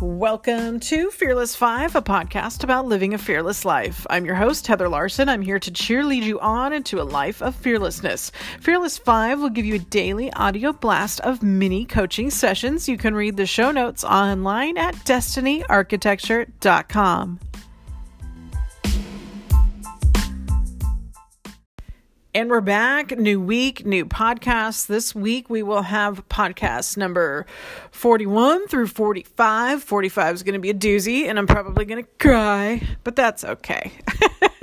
Welcome to Fearless Five, a podcast about living a fearless life. I'm your host, Heather Larson. I'm here to cheerlead you on into a life of fearlessness. Fearless Five will give you a daily audio blast of mini coaching sessions. You can read the show notes online at destinyarchitecture.com. And we're back. New week, new podcast. This week we will have podcast number 41 through 45. 45 is going to be a doozy, and I'm probably going to cry, but that's okay.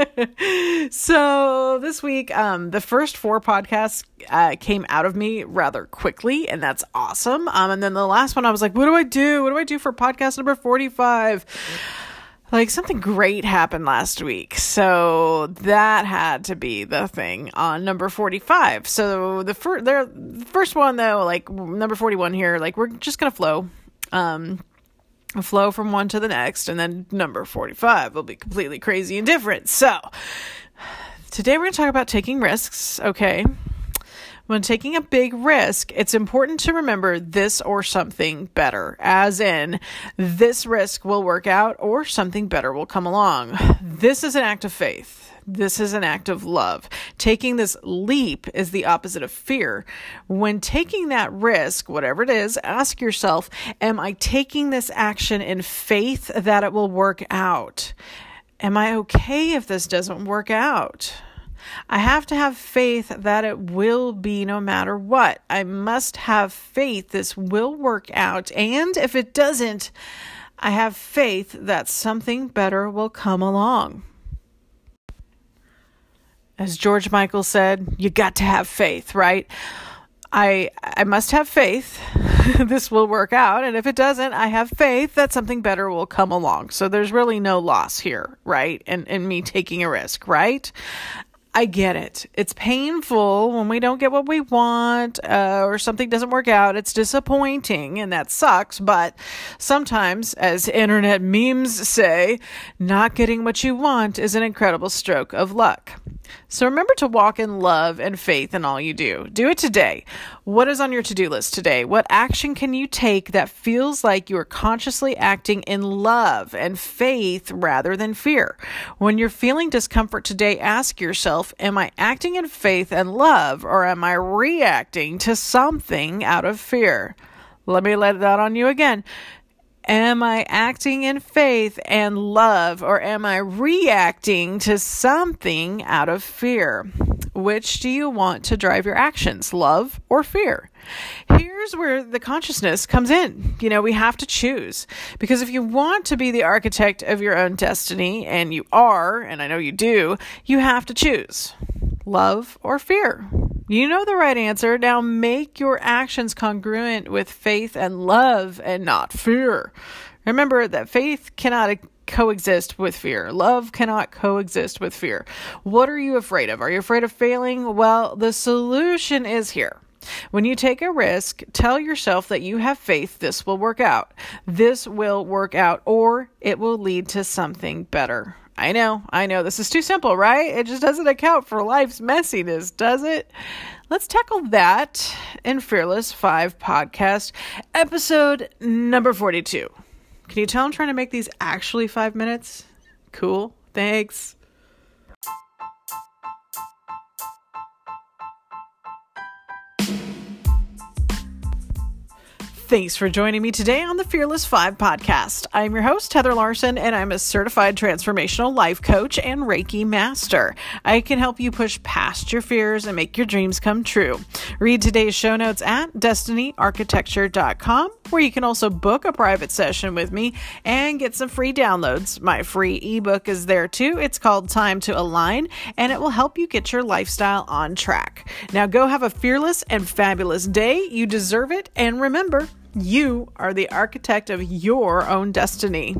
so this week, um, the first four podcasts uh, came out of me rather quickly, and that's awesome. Um, and then the last one, I was like, what do I do? What do I do for podcast number 45? Like something great happened last week. So that had to be the thing on number 45. So the first the first one though, like number 41 here, like we're just going to flow. Um flow from one to the next and then number 45 will be completely crazy and different. So today we're going to talk about taking risks, okay? When taking a big risk, it's important to remember this or something better, as in, this risk will work out or something better will come along. This is an act of faith. This is an act of love. Taking this leap is the opposite of fear. When taking that risk, whatever it is, ask yourself Am I taking this action in faith that it will work out? Am I okay if this doesn't work out? I have to have faith that it will be no matter what. I must have faith this will work out. And if it doesn't, I have faith that something better will come along. As George Michael said, you got to have faith, right? I I must have faith this will work out and if it doesn't I have faith that something better will come along. So there's really no loss here, right? And in me taking a risk, right? I get it. It's painful when we don't get what we want uh, or something doesn't work out. It's disappointing and that sucks. But sometimes, as internet memes say, not getting what you want is an incredible stroke of luck. So remember to walk in love and faith in all you do. Do it today. What is on your to do list today? What action can you take that feels like you are consciously acting in love and faith rather than fear? When you're feeling discomfort today, ask yourself Am I acting in faith and love, or am I reacting to something out of fear? Let me let that on you again. Am I acting in faith and love, or am I reacting to something out of fear? Which do you want to drive your actions, love or fear? Here's where the consciousness comes in. You know, we have to choose. Because if you want to be the architect of your own destiny, and you are, and I know you do, you have to choose love or fear. You know the right answer. Now make your actions congruent with faith and love and not fear. Remember that faith cannot coexist with fear. Love cannot coexist with fear. What are you afraid of? Are you afraid of failing? Well, the solution is here. When you take a risk, tell yourself that you have faith this will work out. This will work out, or it will lead to something better. I know, I know. This is too simple, right? It just doesn't account for life's messiness, does it? Let's tackle that in Fearless 5 podcast, episode number 42. Can you tell I'm trying to make these actually five minutes? Cool. Thanks. Thanks for joining me today on the Fearless 5 podcast. I'm your host, Heather Larson, and I'm a certified transformational life coach and Reiki master. I can help you push past your fears and make your dreams come true. Read today's show notes at destinyarchitecture.com, where you can also book a private session with me and get some free downloads. My free ebook is there too. It's called Time to Align, and it will help you get your lifestyle on track. Now go have a fearless and fabulous day. You deserve it, and remember, you are the architect of your own destiny.